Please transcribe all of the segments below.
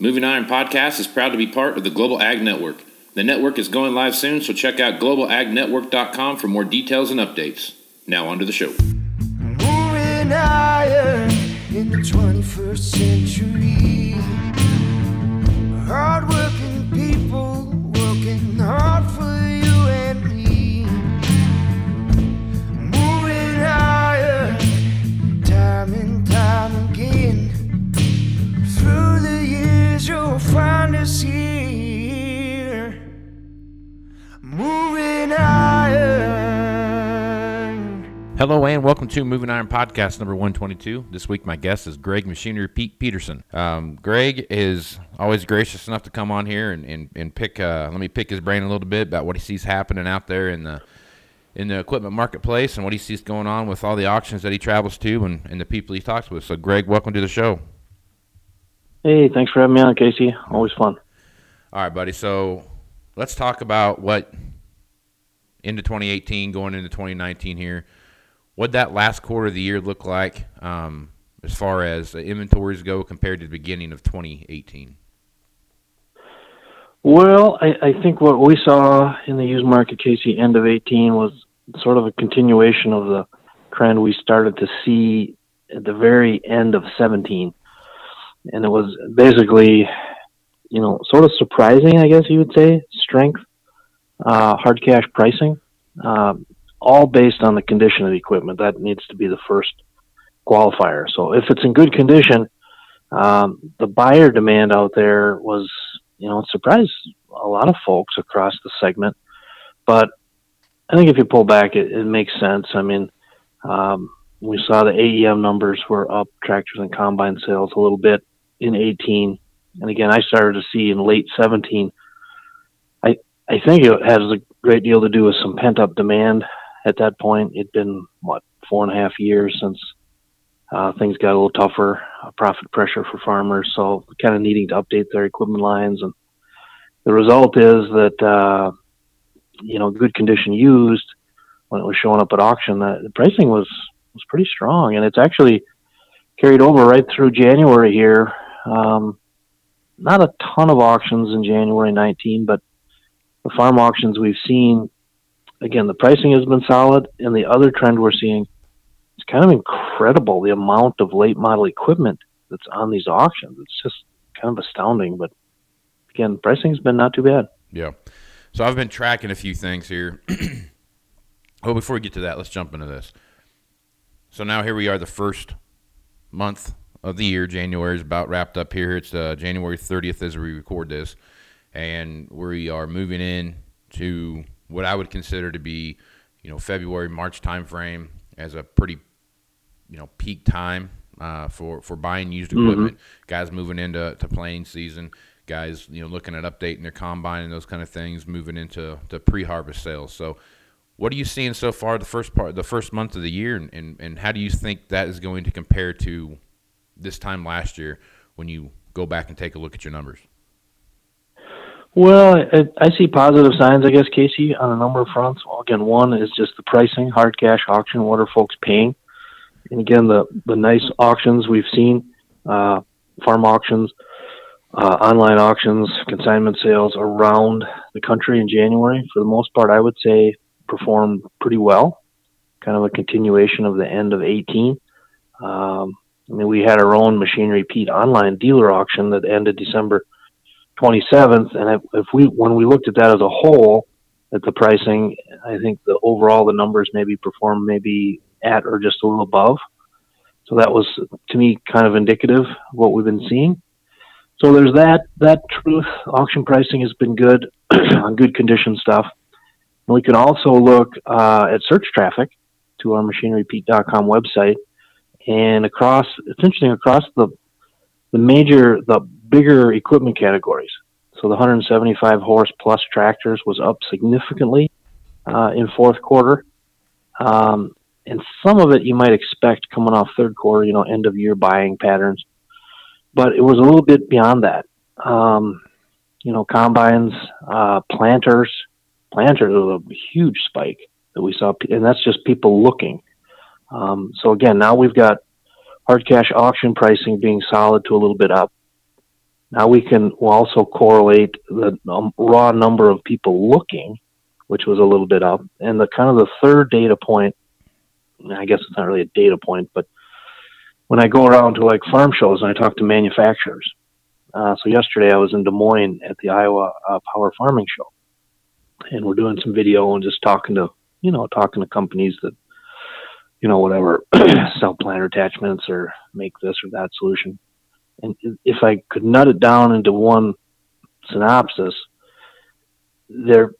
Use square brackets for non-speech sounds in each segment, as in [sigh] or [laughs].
Moving Iron Podcast is proud to be part of the Global Ag Network. The network is going live soon, so check out globalagnetwork.com for more details and updates. Now, on to the show. Moving iron in the 21st century. Hello and welcome to Moving Iron Podcast number 122. This week, my guest is Greg Machinery Pete Peterson. Um, Greg is always gracious enough to come on here and, and, and pick, uh, let me pick his brain a little bit about what he sees happening out there in the in the equipment marketplace and what he sees going on with all the auctions that he travels to and, and the people he talks with. So, Greg, welcome to the show. Hey, thanks for having me on, Casey. Always fun. All right, buddy. So let's talk about what into 2018, going into 2019 here. What that last quarter of the year look like um, as far as inventories go compared to the beginning of 2018? Well, I, I think what we saw in the used market, Casey, end of 18 was sort of a continuation of the trend we started to see at the very end of 17. And it was basically, you know, sort of surprising, I guess you would say, strength, uh, hard cash pricing, um, all based on the condition of the equipment. That needs to be the first qualifier. So if it's in good condition, um, the buyer demand out there was, you know, it surprised a lot of folks across the segment. But I think if you pull back, it, it makes sense. I mean, um, we saw the AEM numbers were up, tractors and combine sales a little bit in 18. And again, I started to see in late 17. I I think it has a great deal to do with some pent up demand at that point. It'd been what four and a half years since uh, things got a little tougher, uh, profit pressure for farmers, so kind of needing to update their equipment lines. And the result is that uh, you know good condition used when it was showing up at auction, the pricing was was pretty strong, and it's actually carried over right through January here. Um, not a ton of auctions in January 19, but the farm auctions we've seen, again, the pricing has been solid, and the other trend we're seeing is kind of incredible the amount of late model equipment that's on these auctions. It's just kind of astounding, but again, pricing's been not too bad. Yeah. So I've been tracking a few things here. [clears throat] oh, before we get to that, let's jump into this. So now here we are, the first month of the year. January is about wrapped up here. It's uh, January 30th as we record this, and we are moving in to what I would consider to be, you know, February March timeframe as a pretty, you know, peak time uh, for for buying used equipment. Mm-hmm. Guys moving into to planting season. Guys, you know, looking at updating their combine and those kind of things, moving into to pre-harvest sales. So what are you seeing so far the first part, the first month of the year, and, and, and how do you think that is going to compare to this time last year when you go back and take a look at your numbers? Well, I, I see positive signs, I guess, Casey, on a number of fronts. Well, again, one is just the pricing, hard cash auction. What are folks paying? And again, the the nice auctions we've seen, uh, farm auctions, uh, online auctions, consignment sales around the country in January. For the most part, I would say performed pretty well. Kind of a continuation of the end of 18. Um, I mean, we had our own Machinery Pete online dealer auction that ended December 27th, and if we when we looked at that as a whole, at the pricing, I think the overall the numbers maybe performed maybe at or just a little above. So that was to me kind of indicative of what we've been seeing. So there's that that truth. Auction pricing has been good [clears throat] on good condition stuff. And we can also look uh, at search traffic to our machinerypete.com website and across it's interesting across the the major the bigger equipment categories. So the 175 horse plus tractors was up significantly uh, in fourth quarter, um, and some of it you might expect coming off third quarter, you know, end of year buying patterns, but it was a little bit beyond that. Um, you know, combines, uh, planters, planters was a huge spike that we saw, and that's just people looking. Um, so again, now we've got hard cash auction pricing being solid to a little bit up. Now we can also correlate the um, raw number of people looking, which was a little bit up, and the kind of the third data point. I guess it's not really a data point, but when I go around to like farm shows and I talk to manufacturers. Uh, so yesterday I was in Des Moines at the Iowa uh, Power Farming Show, and we're doing some video and just talking to you know talking to companies that you know whatever [clears throat] sell planter attachments or make this or that solution. And if I could nut it down into one synopsis, there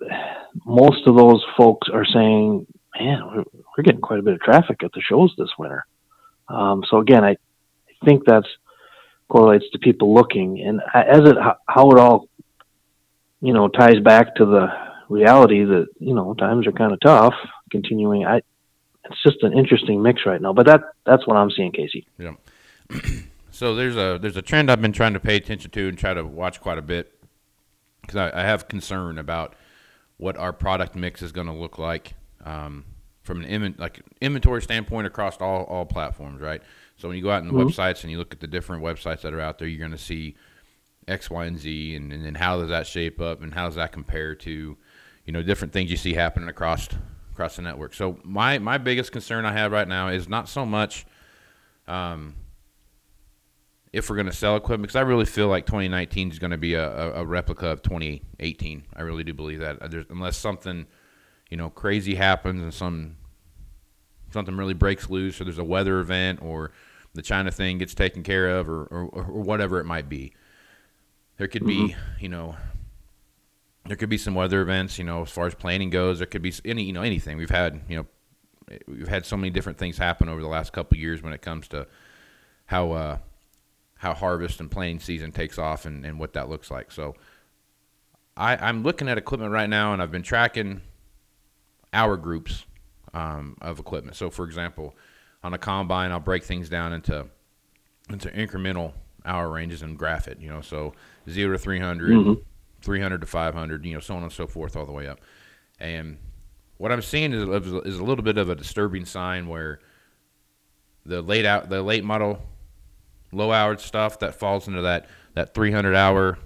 most of those folks are saying, "Man, we're, we're getting quite a bit of traffic at the shows this winter." Um, so again, I, I think that's correlates to people looking, and as it how it all, you know, ties back to the reality that you know times are kind of tough. Continuing, I it's just an interesting mix right now. But that that's what I'm seeing, Casey. Yeah. [clears throat] so there's a there's a trend I've been trying to pay attention to and try to watch quite a bit because I, I, have concern about what our product mix is going to look like um, from an like inventory standpoint across all all platforms, right? So when you go out in the mm-hmm. websites and you look at the different websites that are out there, you're going to see X, Y, and Z, and, and then how does that shape up, and how does that compare to, you know, different things you see happening across across the network. So my my biggest concern I have right now is not so much, um, if we're going to sell equipment, because I really feel like 2019 is going to be a, a, replica of 2018. I really do believe that. There's, unless something, you know, crazy happens and some something really breaks loose, or there's a weather event, or the China thing gets taken care of, or, or, or whatever it might be. There could mm-hmm. be, you know, there could be some weather events. You know, as far as planning goes, there could be any, you know, anything. We've had, you know, we've had so many different things happen over the last couple years when it comes to how uh, how harvest and planting season takes off and, and what that looks like. So I, I'm looking at equipment right now, and I've been tracking hour groups um, of equipment. So, for example, on a combine, I'll break things down into into incremental hour ranges and graph it. You know, so zero to 300, mm-hmm. 300 to 500, you know, so on and so forth, all the way up. And what I'm seeing is, is a little bit of a disturbing sign where the late out the late model low hour stuff that falls into that that 300 hour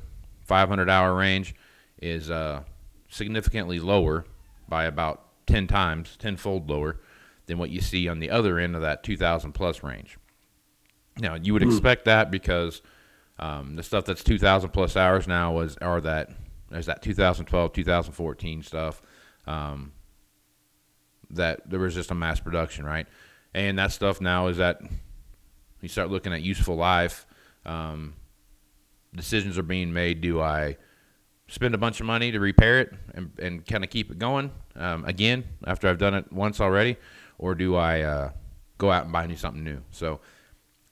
500 hour range is uh, significantly lower by about 10 times, tenfold lower than what you see on the other end of that 2,000 plus range. Now, you would hmm. expect that because um, the stuff that's 2,000 plus hours now was are that is that 2012, 2014 stuff um, that there was just a mass production, right? And that stuff now is that you start looking at useful life. Um, decisions are being made. Do I spend a bunch of money to repair it and, and kind of keep it going um, again after I've done it once already, or do I uh, go out and buy me something new? So,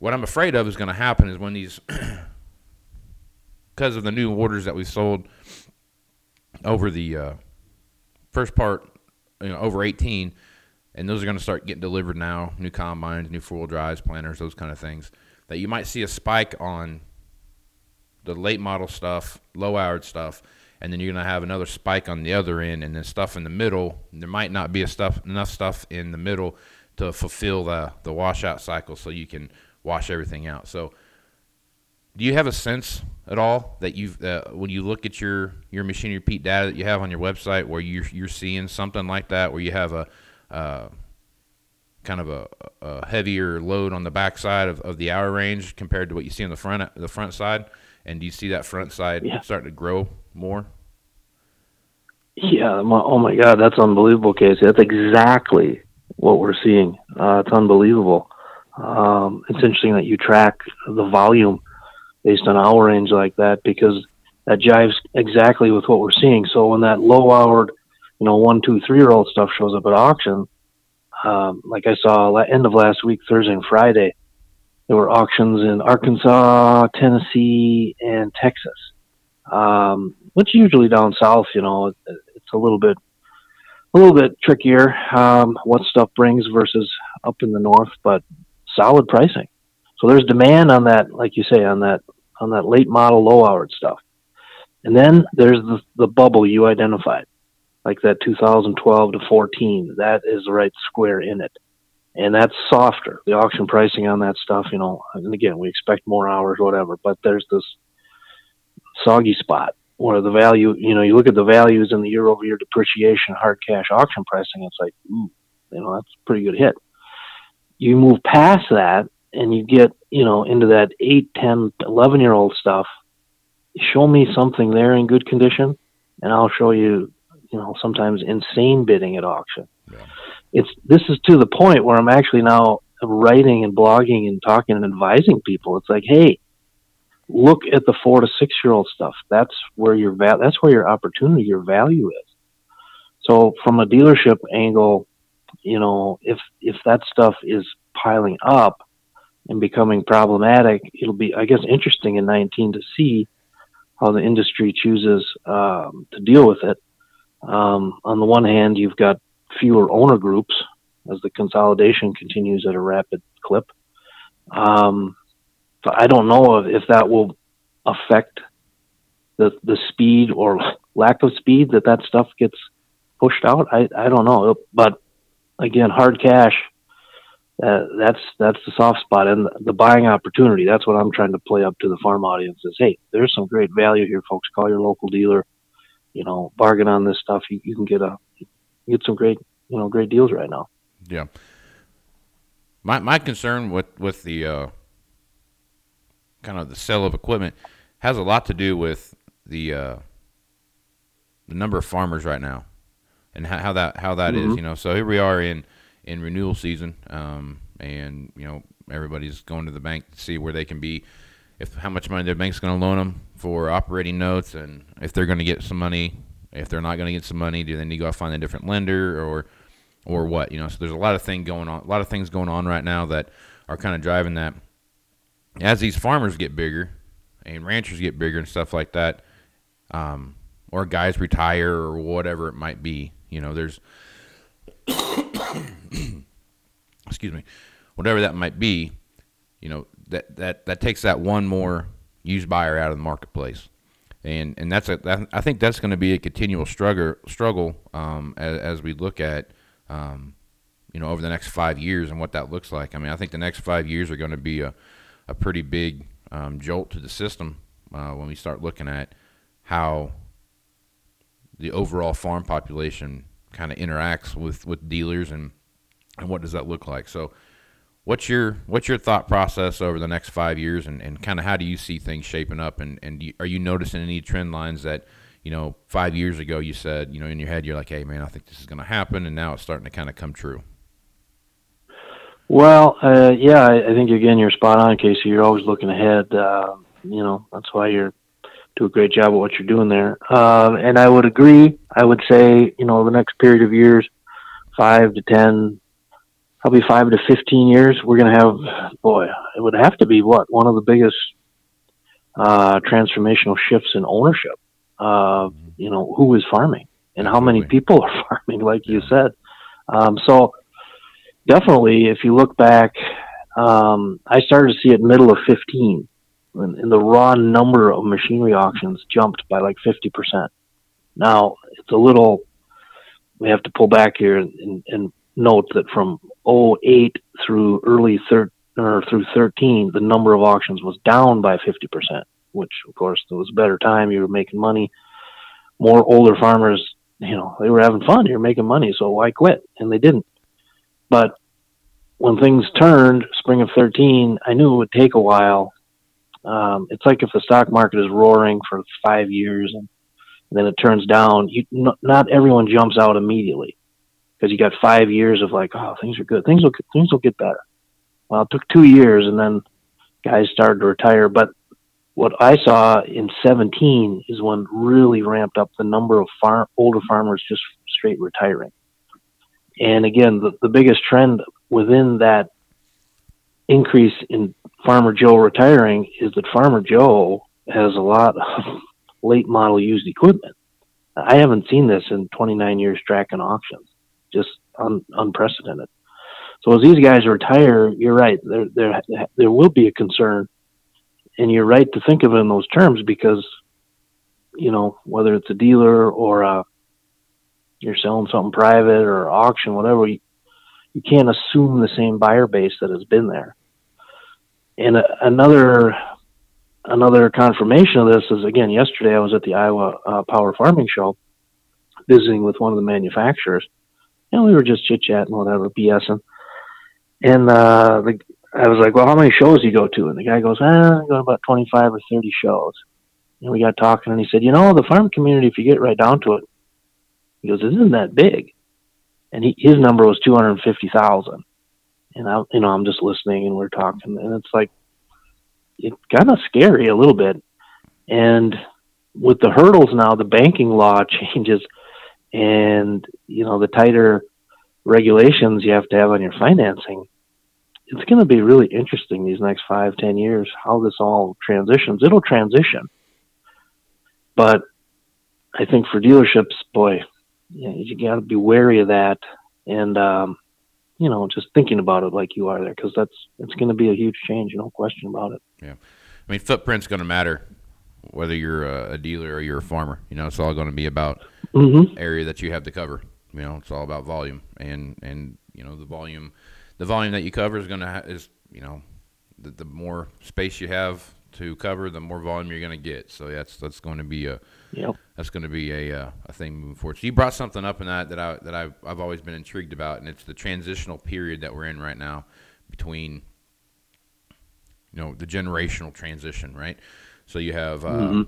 what I'm afraid of is going to happen is when these, [clears throat] because of the new orders that we sold over the uh, first part, you know, over 18, and those are going to start getting delivered now new combines, new four wheel drives, planters, those kind of things. That you might see a spike on the late model stuff, low hour stuff, and then you're gonna have another spike on the other end, and then stuff in the middle. There might not be stuff enough stuff in the middle to fulfill the the washout cycle, so you can wash everything out. So, do you have a sense at all that you've uh, when you look at your your Machinery Pete data that you have on your website, where you're you're seeing something like that, where you have a uh, kind of a, a, heavier load on the backside of, of the hour range compared to what you see on the front the front side? And do you see that front side yeah. starting to grow more? Yeah. Oh my God, that's unbelievable, Casey. That's exactly what we're seeing. Uh, it's unbelievable. Um, it's interesting that you track the volume based on hour range like that because that jives exactly with what we're seeing. So when that low houred, you know, one, two, three year old stuff shows up at auction, um, like I saw end of last week, Thursday and Friday, there were auctions in Arkansas, Tennessee, and Texas. Um, which usually down south, you know, it's a little bit a little bit trickier um, what stuff brings versus up in the north, but solid pricing. So there's demand on that, like you say, on that on that late model low hour stuff. And then there's the, the bubble you identified, like that 2012 to 14. That is the right square in it and that's softer. The auction pricing on that stuff, you know, and again, we expect more hours, whatever. But there's this soggy spot where the value, you know, you look at the values and the year over year depreciation, hard cash auction pricing, it's like, ooh, you know, that's a pretty good hit. You move past that and you get, you know, into that 8, 10, 11 year old stuff. Show me something there in good condition and I'll show you, you know, sometimes insane bidding at auction. Yeah. It's this is to the point where I'm actually now writing and blogging and talking and advising people. It's like, hey, look at the four to six year old stuff. That's where your va- that's where your opportunity, your value is. So from a dealership angle, you know, if if that stuff is piling up and becoming problematic, it'll be, I guess, interesting in 19 to see how the industry chooses um, to deal with it. Um, on the one hand, you've got fewer owner groups as the consolidation continues at a rapid clip. Um, I don't know if, if that will affect the the speed or lack of speed that that stuff gets pushed out. I, I don't know, but again, hard cash. Uh, that's that's the soft spot and the, the buying opportunity. That's what I'm trying to play up to the farm audience. Is hey, there's some great value here, folks. Call your local dealer. You know, bargain on this stuff. You, you can get a get some great you know great deals right now. Yeah. My my concern with with the uh, kind of the sale of equipment has a lot to do with the uh, the number of farmers right now and how, how that how that is. Mhm. You know, so here we are in in renewal season, um, and you know everybody's going to the bank to see where they can be, if how much money their bank's going to loan them for operating notes, and if they're going to get some money. If they're not going to get some money, do they need to go find a different lender or or what? You know, so there's a lot of thing going on, a lot of things going on right now that are kind of driving that. As these farmers get bigger and ranchers get bigger and stuff like that, um, or guys retire or whatever it might be, you know, there's [coughs] excuse me, whatever that might be, you know, that that that takes that one more used buyer out of the marketplace. And, and that's a that, I think that's going to be a continual struggle struggle um, as, as we look at um, you know over the next five years and what that looks like. I mean, I think the next five years are going to be a, a pretty big um, jolt to the system uh, when we start looking at how the overall farm population kind of interacts with, with dealers and and what does that look like. So, what's your what's your thought process over the next five years, and, and kind of how do you see things shaping up, and and you, are you noticing any trend lines that you know five years ago you said you know in your head you're like, hey man, I think this is going to happen, and now it's starting to kind of come true. Well, uh, yeah, I, I think again you're spot on, Casey. You're always looking ahead. Uh, you know that's why you're do a great job at what you're doing there. Um, and I would agree. I would say you know the next period of years, five to ten, probably five to fifteen years, we're going to have boy, it would have to be what one of the biggest uh, transformational shifts in ownership. Uh, you know who is farming and how many people [laughs] are farming, like you said. Um, so definitely, if you look back, um, I started to see it middle of 15, and, and the raw number of machinery auctions jumped by like 50%. Now, it's a little, we have to pull back here and, and, and note that from 08 through early thir- or through 13, the number of auctions was down by 50%, which of course it was a better time. You were making money. More older farmers, you know, they were having fun. You're making money, so why quit? And they didn't. But when things turned, spring of 13, I knew it would take a while. Um, it's like if the stock market is roaring for five years and then it turns down, you, n- not everyone jumps out immediately because you got five years of like, oh, things are good. Things will, things will get better. Well, it took two years and then guys started to retire. But what I saw in 17 is when really ramped up the number of farm, older farmers just straight retiring. And again, the, the biggest trend within that increase in Farmer Joe retiring is that Farmer Joe has a lot of [laughs] late model used equipment. I haven't seen this in 29 years tracking auctions, just un, unprecedented. So as these guys retire, you're right. There, there, there will be a concern, and you're right to think of it in those terms because, you know, whether it's a dealer or a, you're selling something private or auction, whatever, you, you can't assume the same buyer base that has been there. And a, another another confirmation of this is again yesterday I was at the Iowa uh, Power Farming Show, visiting with one of the manufacturers, and we were just chit chatting, whatever, BSing. And uh, the, I was like, "Well, how many shows do you go to?" And the guy goes, "Ah, I go to about twenty-five or thirty shows." And we got talking, and he said, "You know, the farm community, if you get right down to it, he goes, isn't that big." And he, his number was two hundred fifty thousand. And I, you know, I'm just listening, and we're talking, and it's like it's kind of scary a little bit. And with the hurdles now, the banking law [laughs] changes, and you know the tighter regulations you have to have on your financing. It's going to be really interesting these next five, ten years how this all transitions. It'll transition, but I think for dealerships, boy, you, you got to be wary of that, and um, you know, just thinking about it like you are there, because that's it's going to be a huge change, no question about it. Yeah, I mean, footprint's going to matter whether you're a, a, dealer or you're a farmer. You know, it's all going to be about mm-hmm. area that you have to cover. You know, it's all about volume, and and you know the volume, the volume that you cover is going to ha- is you know, the, the more space you have to cover, the more volume you're going to get. So that's that's going to be a Yep. That's going to be a uh, a thing moving forward. So you brought something up in that that I that I've, I've always been intrigued about, and it's the transitional period that we're in right now between you know the generational transition, right? So you have uh, mm-hmm.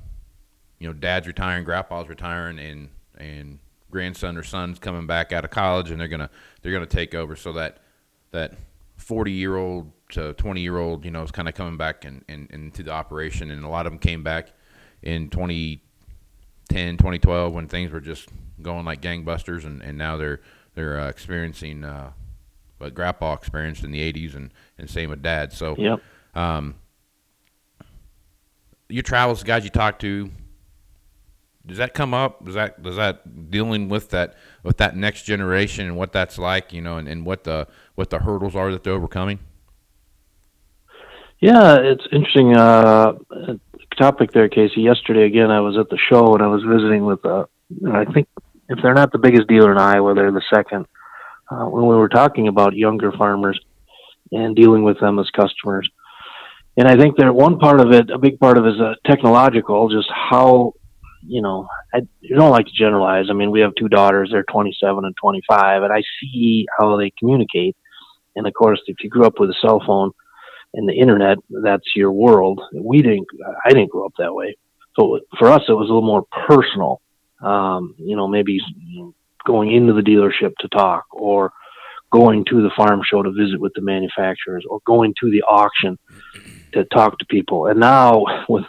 you know dad's retiring, grandpa's retiring, and and grandson or sons coming back out of college, and they're gonna they're gonna take over. So that that forty year old to twenty year old, you know, is kind of coming back and in, in, into the operation, and a lot of them came back in twenty 2010, 2012 when things were just going like gangbusters, and, and now they're they're uh, experiencing uh, what Grandpa experienced in the 80s, and, and same with Dad. So, yep. um, your travels, the guys you talk to, does that come up? Does that does that dealing with that with that next generation and what that's like, you know, and, and what the what the hurdles are that they're overcoming? Yeah, it's interesting. Uh, topic there, Casey. Yesterday, again, I was at the show and I was visiting with, uh, I think if they're not the biggest dealer in Iowa, they're the second. Uh, when we were talking about younger farmers and dealing with them as customers. And I think that one part of it, a big part of it is uh, technological, just how, you know, I don't like to generalize. I mean, we have two daughters, they're 27 and 25, and I see how they communicate. And of course, if you grew up with a cell phone, and the internet that's your world we didn't i didn't grow up that way so for us it was a little more personal um, you know maybe going into the dealership to talk or going to the farm show to visit with the manufacturers or going to the auction to talk to people and now with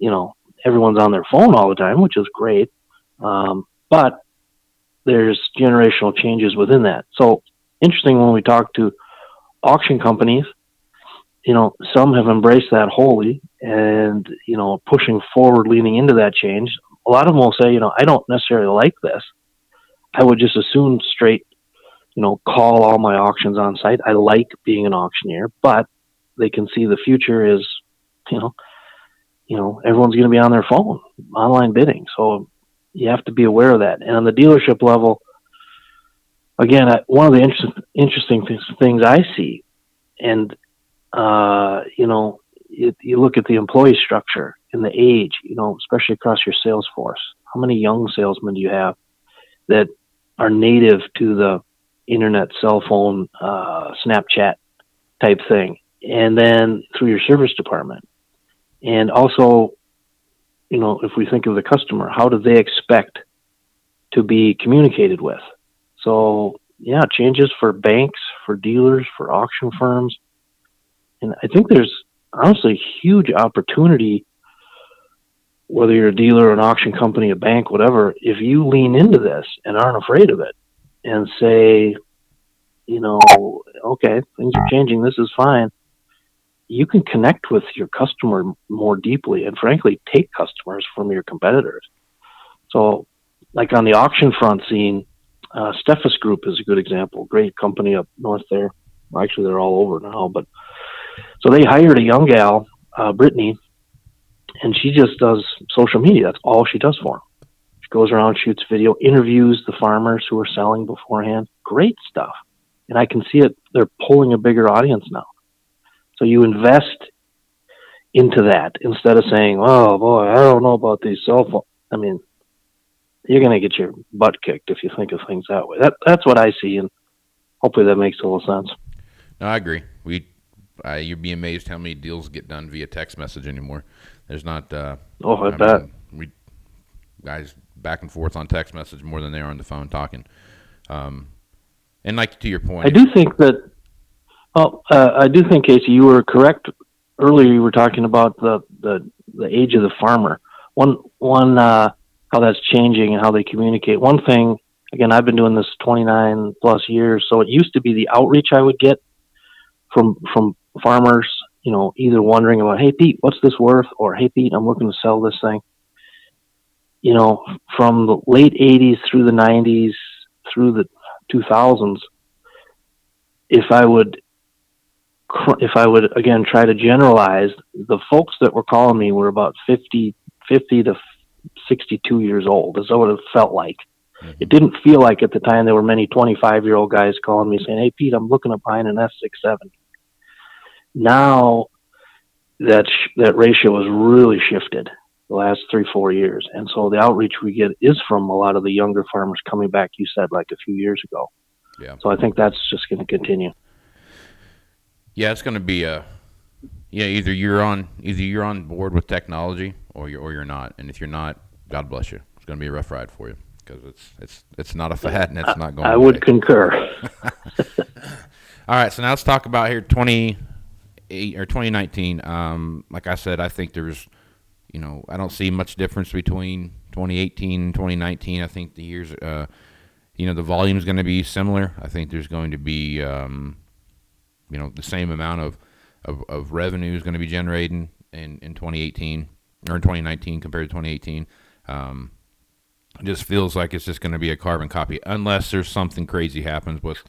you know everyone's on their phone all the time which is great um, but there's generational changes within that so interesting when we talk to auction companies you know, some have embraced that wholly and, you know, pushing forward, leaning into that change. A lot of them will say, you know, I don't necessarily like this. I would just assume straight, you know, call all my auctions on site. I like being an auctioneer, but they can see the future is, you know, you know, everyone's going to be on their phone, online bidding. So you have to be aware of that. And on the dealership level, again, one of the inter- interesting things I see, and uh, you know, it, you look at the employee structure and the age, you know, especially across your sales force. How many young salesmen do you have that are native to the internet, cell phone, uh, Snapchat type thing? And then through your service department. And also, you know, if we think of the customer, how do they expect to be communicated with? So, yeah, changes for banks, for dealers, for auction firms and I think there's honestly huge opportunity, whether you're a dealer, an auction company, a bank, whatever, if you lean into this and aren't afraid of it and say, you know, okay, things are changing, this is fine. You can connect with your customer more deeply and frankly take customers from your competitors. So, like on the auction front scene, uh, Steffes Group is a good example. Great company up north there. Actually, they're all over now, but so they hired a young gal, uh, Brittany, and she just does social media. That's all she does for them. She goes around, shoots video, interviews the farmers who are selling beforehand. Great stuff. And I can see it. They're pulling a bigger audience now. So you invest into that instead of saying, "Oh boy, I don't know about these cell phones." I mean, you're going to get your butt kicked if you think of things that way. That that's what I see, and hopefully that makes a little sense. No, I agree. We, uh, you'd be amazed how many deals get done via text message anymore. There's not. Uh, Oh, I, I bet. mean, we guys back and forth on text message more than they are on the phone talking. Um, and like to your point, I do think that. Well, uh, I do think Casey, you were correct earlier. You were talking about the the, the age of the farmer. One one uh, how that's changing and how they communicate. One thing, again, I've been doing this 29 plus years, so it used to be the outreach I would get from from farmers. You know, either wondering about, hey Pete, what's this worth, or hey Pete, I'm looking to sell this thing. You know, from the late 80s through the 90s through the 2000s, if I would, if I would again try to generalize, the folks that were calling me were about 50, 50 to 62 years old. Is what it felt like. Mm-hmm. It didn't feel like at the time there were many 25 year old guys calling me saying, "Hey Pete, I'm looking at buying an F670." Now that sh- that ratio has really shifted the last three four years, and so the outreach we get is from a lot of the younger farmers coming back. You said like a few years ago. Yeah. So I think that's just going to continue. Yeah, it's going to be a yeah. Either you're on either you're on board with technology or you're or you're not. And if you're not, God bless you. It's going to be a rough ride for you because it's it's it's not a fad and it's not going. I would concur. [laughs] [laughs] All right, so now let's talk about here 28 or 2019. Um, like I said, I think there's, you know, I don't see much difference between 2018 and 2019. I think the years, uh, you know, the volume is going to be similar. I think there's going to be, um, you know, the same amount of, of, of revenue is going to be generating in, in 2018 or in 2019 compared to 2018. Um, it just feels like it's just going to be a carbon copy unless there's something crazy happens with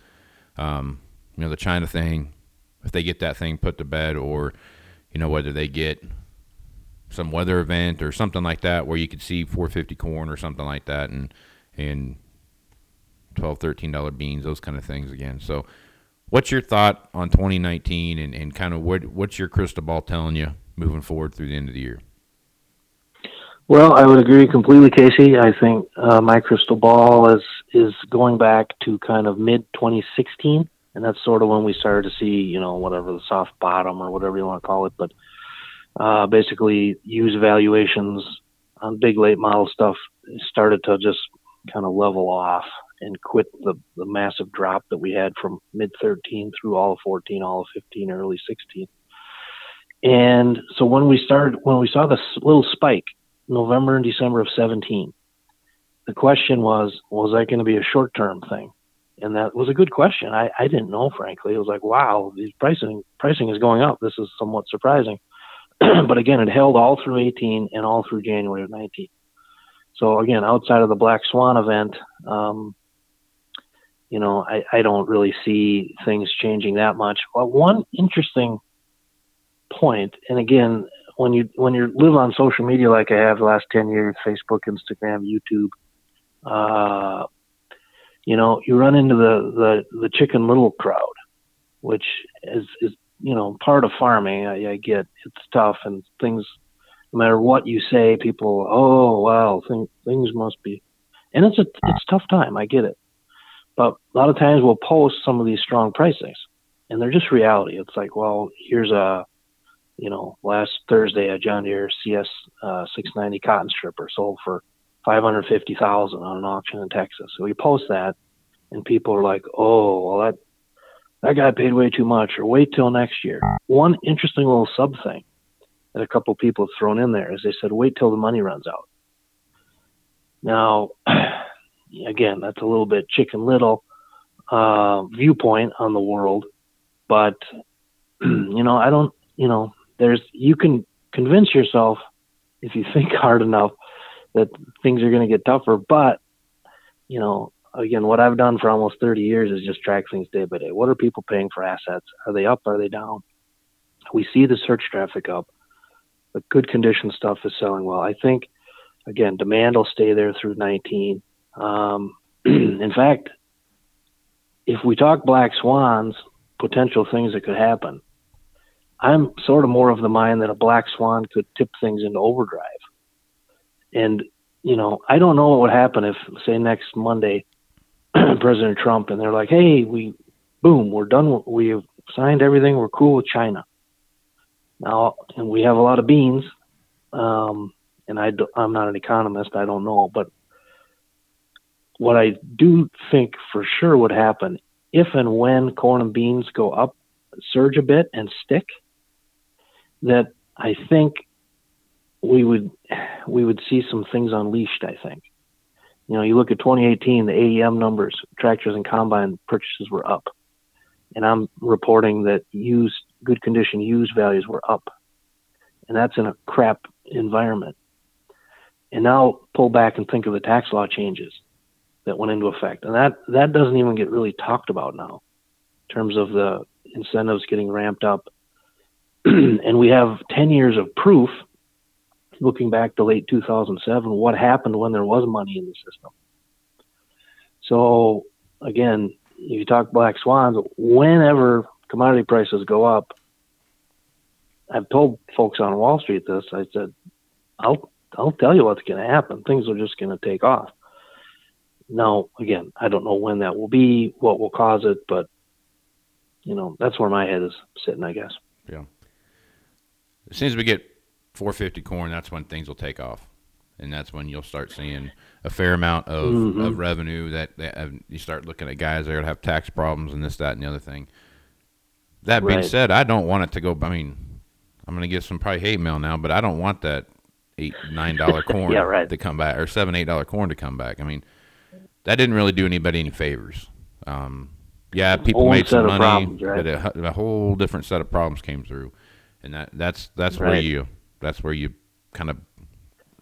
um, you know the China thing, if they get that thing put to bed, or you know whether they get some weather event or something like that where you could see 450 corn or something like that, and and 12 13 dollar beans, those kind of things again. So, what's your thought on 2019, and, and kind of what what's your crystal ball telling you moving forward through the end of the year? Well, I would agree completely, Casey. I think uh, my crystal ball is is going back to kind of mid 2016, and that's sort of when we started to see, you know, whatever the soft bottom or whatever you want to call it, but uh, basically used valuations on big late model stuff started to just kind of level off and quit the, the massive drop that we had from mid 13 through all of 14, all of 15, early 16. And so when we started, when we saw this little spike November and December of 17. The question was, was that going to be a short term thing? And that was a good question. I, I didn't know, frankly. It was like, wow, these pricing pricing is going up. This is somewhat surprising. [clears throat] but again, it held all through 18 and all through January of 19. So again, outside of the Black Swan event, um, you know, I, I don't really see things changing that much. But one interesting point, and again, when you when you live on social media like I have the last ten years, Facebook, Instagram, YouTube, uh, you know, you run into the, the the Chicken Little crowd, which is is you know part of farming. I, I get it's tough and things. No matter what you say, people, oh well, thing, things must be, and it's a it's a tough time. I get it, but a lot of times we'll post some of these strong pricings, and they're just reality. It's like, well, here's a you know, last Thursday a John Deere CS uh, 690 cotton stripper sold for 550,000 on an auction in Texas. So we post that, and people are like, "Oh, well that that guy paid way too much," or "Wait till next year." One interesting little sub thing that a couple people have thrown in there is they said, "Wait till the money runs out." Now, [clears throat] again, that's a little bit chicken little uh, viewpoint on the world, but [clears throat] you know, I don't, you know, there's you can convince yourself if you [laughs] think hard enough that things are going to get tougher but you know again what i've done for almost 30 years is just track things day by day. What are people paying for assets? Are they up? Are they down? We see the search traffic up. The good condition stuff is selling well. I think again demand will stay there through 19 um, [clears throat] in fact if we talk black swans potential things that could happen I'm sort of more of the mind that a black swan could tip things into overdrive. And, you know, I don't know what would happen if, say, next Monday, [clears throat] President Trump and they're like, hey, we, boom, we're done. We have signed everything. We're cool with China. Now, and we have a lot of beans. Um, and I I'm not an economist. I don't know. But what I do think for sure would happen if and when corn and beans go up, surge a bit and stick, that I think we would we would see some things unleashed. I think, you know, you look at 2018, the AEM numbers, tractors and combine purchases were up, and I'm reporting that used good condition used values were up, and that's in a crap environment. And now pull back and think of the tax law changes that went into effect, and that that doesn't even get really talked about now, in terms of the incentives getting ramped up. [clears throat] And we have 10 years of proof looking back to late 2007 what happened when there was money in the system. So again if you talk black swans whenever commodity prices go up i've told folks on wall street this i said i'll i'll tell you what's going to happen. Things are just going to take off now again i don't know when that will be what will cause it but you know that's where my head is sitting i guess Yeah. As soon as we get 450 corn, that's when things will take off, and that's when you'll start seeing a fair amount of, Mhm. of revenue. That, that you start looking at guys that are gonna have tax problems and this, that, and the other thing. That being Right. said, I don't want it to go. I mean, I'm gonna get some probably hate mail now, but I don't want that eight nine dollar [laughs] corn Yeah, right. to come back or seven eight dollar corn to come back. I mean, that didn't really do anybody any favors. Um, yeah, people made some money, problems, right? but a, a whole different set of problems came through, and that that's that's where you that's where you kind of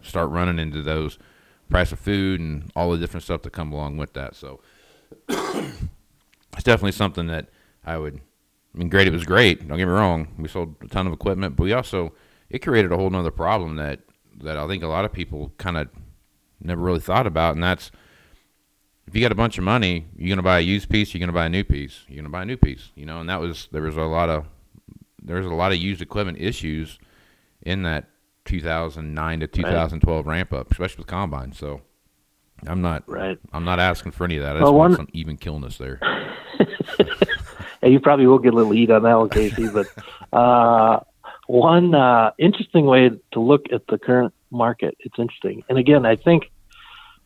start running into those price of food and all the different stuff that come along with that. So it's definitely something that I would. I mean, great. It was great. Don't get me wrong. We sold a ton of equipment, but we also it created a whole nother problem that that I think a lot of people kind of never really thought about, and that's if you got a bunch of money, you're gonna buy a used piece, you're gonna buy a new piece, you're gonna buy a new piece, you know. And that was there was a lot of there was a lot of used equipment issues in that 2009 to 2012 ramp up, especially with combine. So I'm not right I'm not asking for any of that. I just Well, want one- some even killness there. [laughs] and you probably will get a little heat on that one, Casey. [laughs] But uh, one uh, interesting way to look at the current market, it's interesting. And again, I think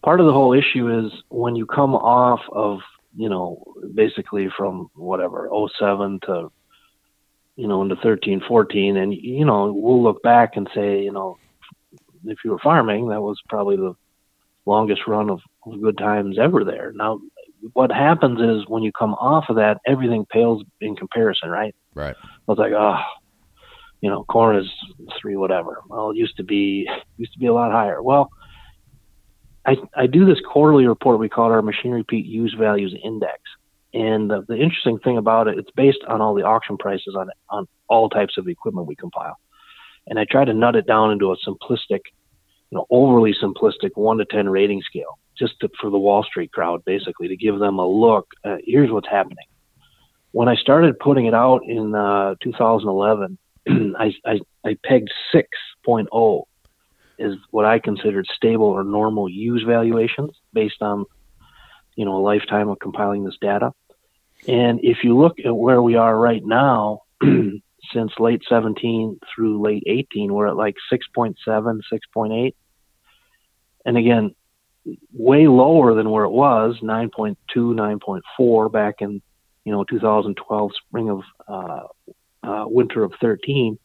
part of the whole issue is when you come off of, you know, basically from whatever, 07 to, you know, into 13, 14, and, you know, we'll look back and say, you know, if you were farming, that was probably the longest run of, good times ever there. Now, what happens is when you come off of that, everything pales in comparison, right? Right. I was like, oh, you know, corn is three whatever. Well, it used to be [laughs] used to be a lot higher. Well, I I do this quarterly report we call it our Machinery Pete Use Values Index, and the, the interesting thing about it, it's based on all the auction prices on on all types of equipment we compile, and I try to nut it down into a simplistic, you know, overly simplistic one to ten rating scale, just to, for the Wall Street crowd, basically, to give them a look. Uh, here's what's happening when I started putting it out in uh, 2011, [clears throat] I, I, I pegged 6.0 is what I considered stable or normal use valuations based on, you know, a lifetime of compiling this data. And if you look at where we are right now, [clears throat] since late 17 through late 18, we're at like 6.7, 6.8. And again, way lower than where it was, 9.2, 9.4 back in you know 2012 spring of uh, uh, winter of 13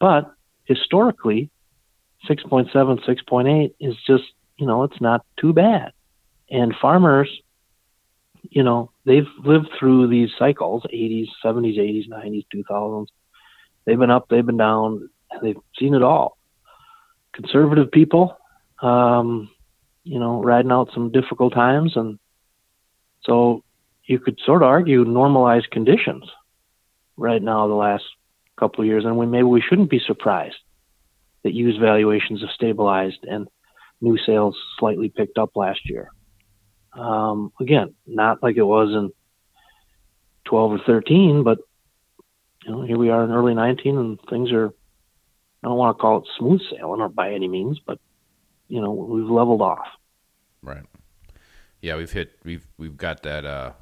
but historically 6.7 6.8 is just you know it's not too bad. And farmers you know they've lived through these cycles 80s 70s 80s 90s 2000s they've been up they've been down they've seen it all. Conservative people um, you know riding out some difficult times and so you could sort of argue normalized conditions right now the last couple of years, and we maybe we shouldn't be surprised that used valuations have stabilized and new sales slightly picked up last year. Um, again, not like it was in 12 or 13, but you know, here we are in early 19 and things are, I don't want to call it smooth sailing or by any means, but, you know, we've leveled off. Right. Yeah, we've hit we've we've got that uh,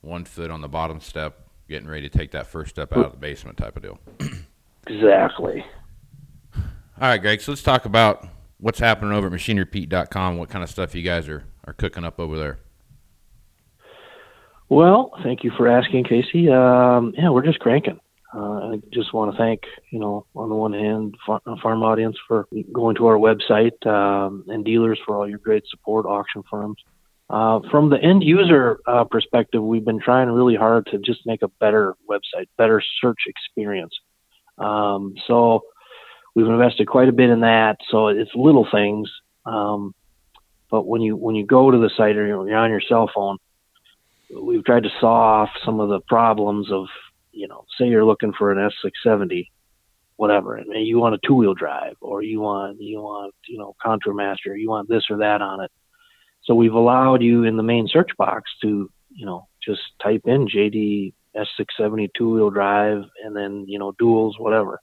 one foot on the bottom step, getting ready to take that first step out of the basement type of deal. Exactly. All right, Greg. So let's talk about what's happening over at machinerypete.com. What kind of stuff you guys are, are cooking up over there? Well, thank you for asking, Casey. Um, yeah, we're just cranking. Uh, I just want to thank, you know, on the one hand, far, farm audience for going to our website um, and dealers for all your great support, auction firms. Uh, from the end user uh, perspective, we've been trying really hard to just make a better website, better search experience. Um, so we've invested quite a bit in that. So it's little things, um, but when you when you go to the site or you're on your cell phone, we've tried to saw off some of the problems of you know, say you're looking for an S670, whatever, and you want a two wheel drive, or you want you want you know ContourMaster, you want this or that on it so we've allowed you in the main search box to, you know, just type in JD S670 two wheel drive and then, you know, duals, whatever.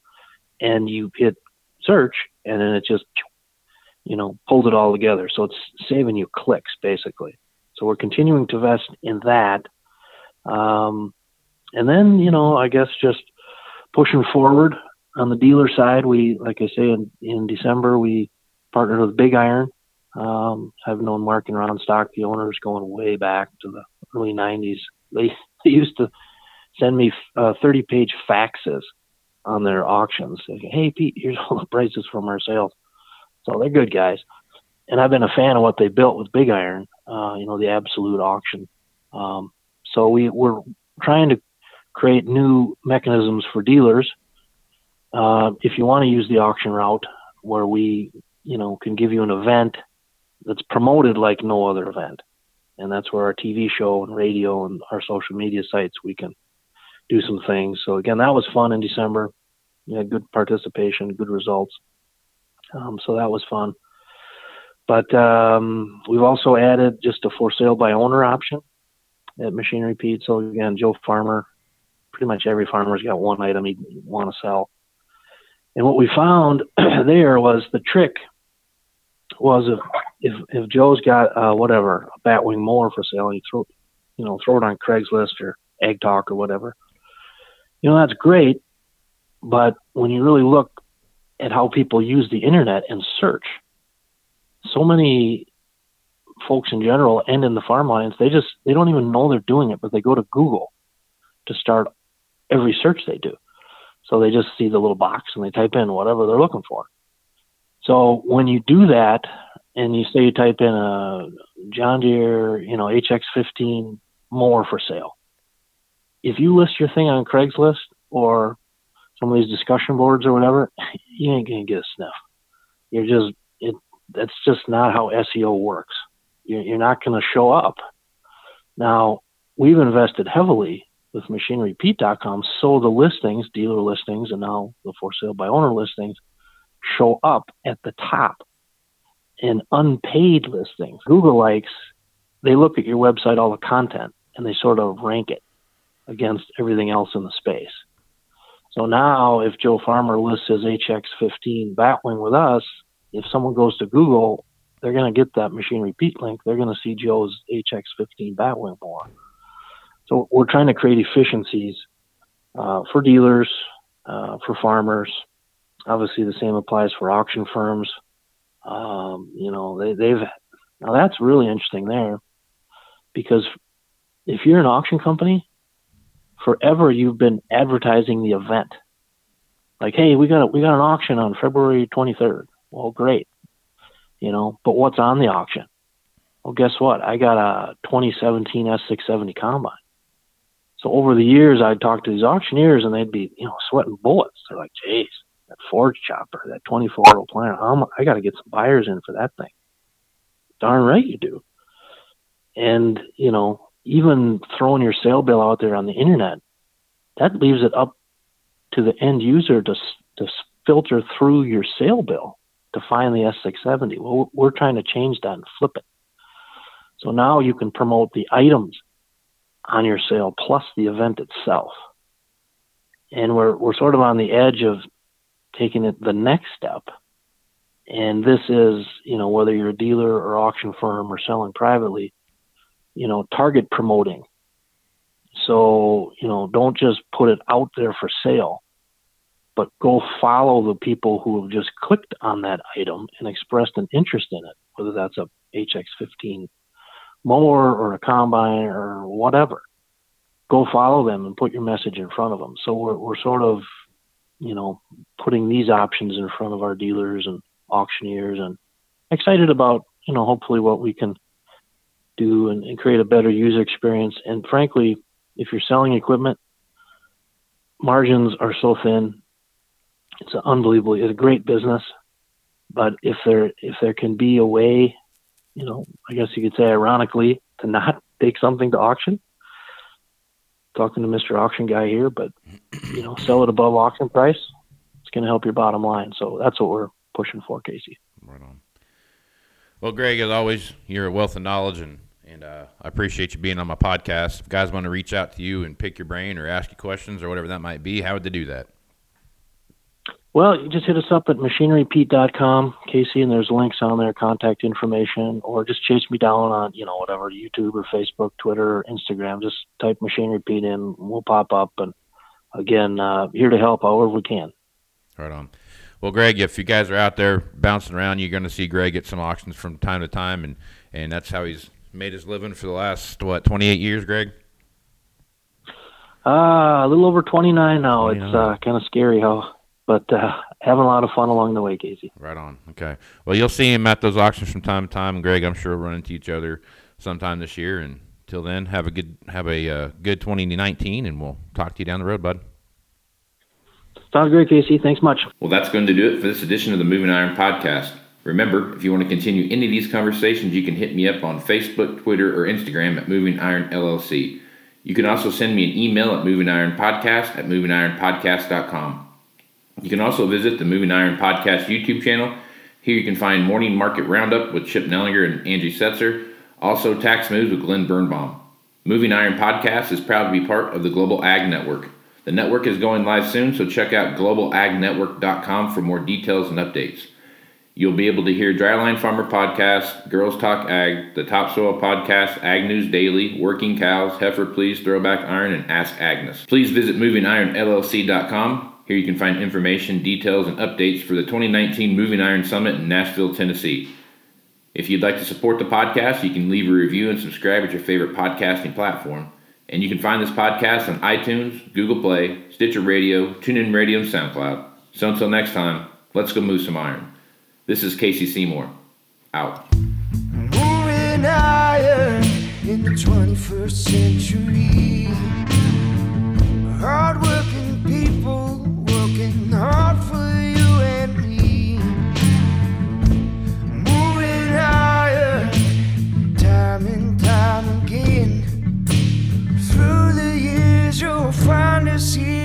And you hit search and then it just, you know, pulls it all together. So it's saving you clicks basically. So we're continuing to invest in that. Um, and then, you know, I guess just pushing forward on the dealer side, we, like I say, in, in December, we partnered with Big Iron um, I've known Mark and Ron Stock, the owners, going way back to the early 90s. They, they [laughs] used to send me uh, 30 page faxes on their auctions. Hey, Pete, here's [laughs] all the prices from our sales. So they're good guys. And I've been a fan of what they built with Big Iron, uh, you know, the absolute auction. Um, so we, we're trying to create new mechanisms for dealers. Uh, if you want to use the auction route, where we, you know, can give you an event that's promoted like no other event. And that's where our TV show and radio and our social media sites we can do some things. So again, that was fun in December. We had good participation, good results. Um, so that was fun. But um, we've also added just a for sale by owner option at Machinery Pete. So again, Joe Farmer, pretty much every farmer's got one item he'd want to sell. And what we found [clears throat] there was the trick was if if if Joe's got uh, whatever a Batwing mower for sale, and you throw you know throw it on Craigslist or AgTalk or whatever, you know that's great. But when you really look at how people use the internet and search, so many folks in general and in the farm audience, they just they don't even know they're doing it, but they go to Google to start every search they do. So they just see the little box and they type in whatever they're looking for. So when you do that, and you say you type in a John Deere, you know, HX15 more for sale. If you list your thing on Craigslist or some of these discussion boards or whatever, [laughs] you ain't gonna get a sniff. You're just it. That's just not how SEO works. You're, you're not gonna show up. Now we've invested heavily with MachineryPete.com, so the listings, dealer listings, and now the for sale by owner listings show up at the top in unpaid listings. Google likes, they look at your website, all the content, and they sort of rank it against everything else in the space. So now, if Joe Farmer lists his HX15 Batwing with us, if someone goes to Google, they're going to get that Machinery Pete link. They're going to see Joe's HX15 Batwing more. So we're trying to create efficiencies uh, for dealers, uh, for farmers, Obviously, the same applies for auction firms. Um, you know, they, they've now that's really interesting there because if you're an auction company, forever you've been advertising the event. Like, hey, we got a, we got an auction on February 23rd. Well, great, you know. But what's on the auction? Well, guess what? I got a 2017 S670 combine. So over the years, I'd talk to these auctioneers, and they'd be, you know, sweating bullets. They're like, "Jeez, that forage chopper, that twenty four old planter. I'm, I got to get some buyers in for that thing. Darn right you do. And, you know, even throwing your sale bill out there on the internet, that leaves it up to the end user to, to filter through your sale bill to find the S670. Well, we're trying to change that and flip it. So now you can promote the items on your sale plus the event itself. and we're we're sort of on the edge of taking it the next step. And this is, you know, whether you're a dealer or auction firm or selling privately, you know, target promoting. So, you know, don't just put it out there for sale, but go follow the people who have just clicked on that item and expressed an interest in it, whether that's a HX15 mower or a combine or whatever. Go follow them and put your message in front of them. So we're, we're sort of, you know, putting these options in front of our dealers and auctioneers and excited about, you know, hopefully what we can do and, and create a better user experience. And frankly, if you're selling equipment, margins are so thin. It's unbelievable. It's a great business, but if there if there can be a way, you know, I guess you could say ironically, to not [laughs] take something to auction. Talking to Mr. Auction Guy here, but you know, sell it above auction price. It's going to help your bottom line. So that's what we're pushing for, Casey. Right on. Well, Greg, as always, you're a wealth of knowledge, and and uh, I appreciate you being on my podcast. If guys want to reach out to you and pick your brain or ask you questions or whatever that might be, how would they do that? Well, you just hit us up at machinerypete.com, Casey, and there's links on there, contact information, or just chase me down on, you know, whatever, YouTube or Facebook, Twitter, or Instagram. Just type Machinery Pete in, we'll pop up. And again, uh, here to help however we can. Right on. Well, Greg, if you guys are out there bouncing around, you're going to see Greg at some auctions from time to time, and, and that's how he's made his living for the last, what, 28 years, Greg? Uh, a little over 29 now. 29. It's uh, kind of scary how, but uh, having a lot of fun along the way, Casey. Right on. Okay. Well, you'll see him at those auctions from time to time. Greg, I'm sure we'll run into each other sometime this year. And till then, have a good have a uh, good 2019, and we'll talk to you down the road, bud. Sounds great, Casey. Thanks much. Well, that's going to do it for this edition of the Moving Iron Podcast. Remember, if you want to continue any of these conversations, you can hit me up on Facebook, Twitter, or Instagram at Moving Iron LLC. You can also send me an email at movingironpodcast at movingironpodcast.com. You can also visit the Moving Iron Podcast YouTube channel. Here you can find Morning Market Roundup with Chip Nellinger and Angie Setzer, also Tax Moves with Glenn Birnbaum. Moving Iron Podcast is proud to be part of the Global Ag Network. The network is going live soon, so check out globalagnetwork.com for more details and updates. You'll be able to hear Dryline Farmer Podcast, Girls Talk Ag, the Topsoil Podcast, Ag News Daily, Working Cows, Heifer Please, Throwback Iron, and Ask Agnes. Please visit movingironllc.com. Here you can find information, details, and updates for the 2019 Moving Iron Summit in Nashville, Tennessee. If you'd like to support the podcast, you can leave a review and subscribe at your favorite podcasting platform. And you can find this podcast on iTunes, Google Play, Stitcher Radio, TuneIn Radio, and SoundCloud. So until next time, let's go move some iron. This is Casey Seymour. Out. Moving in the 21st century. Hardworking people working hard for you and me. Moving time and time again. Through the years, you'll find us here.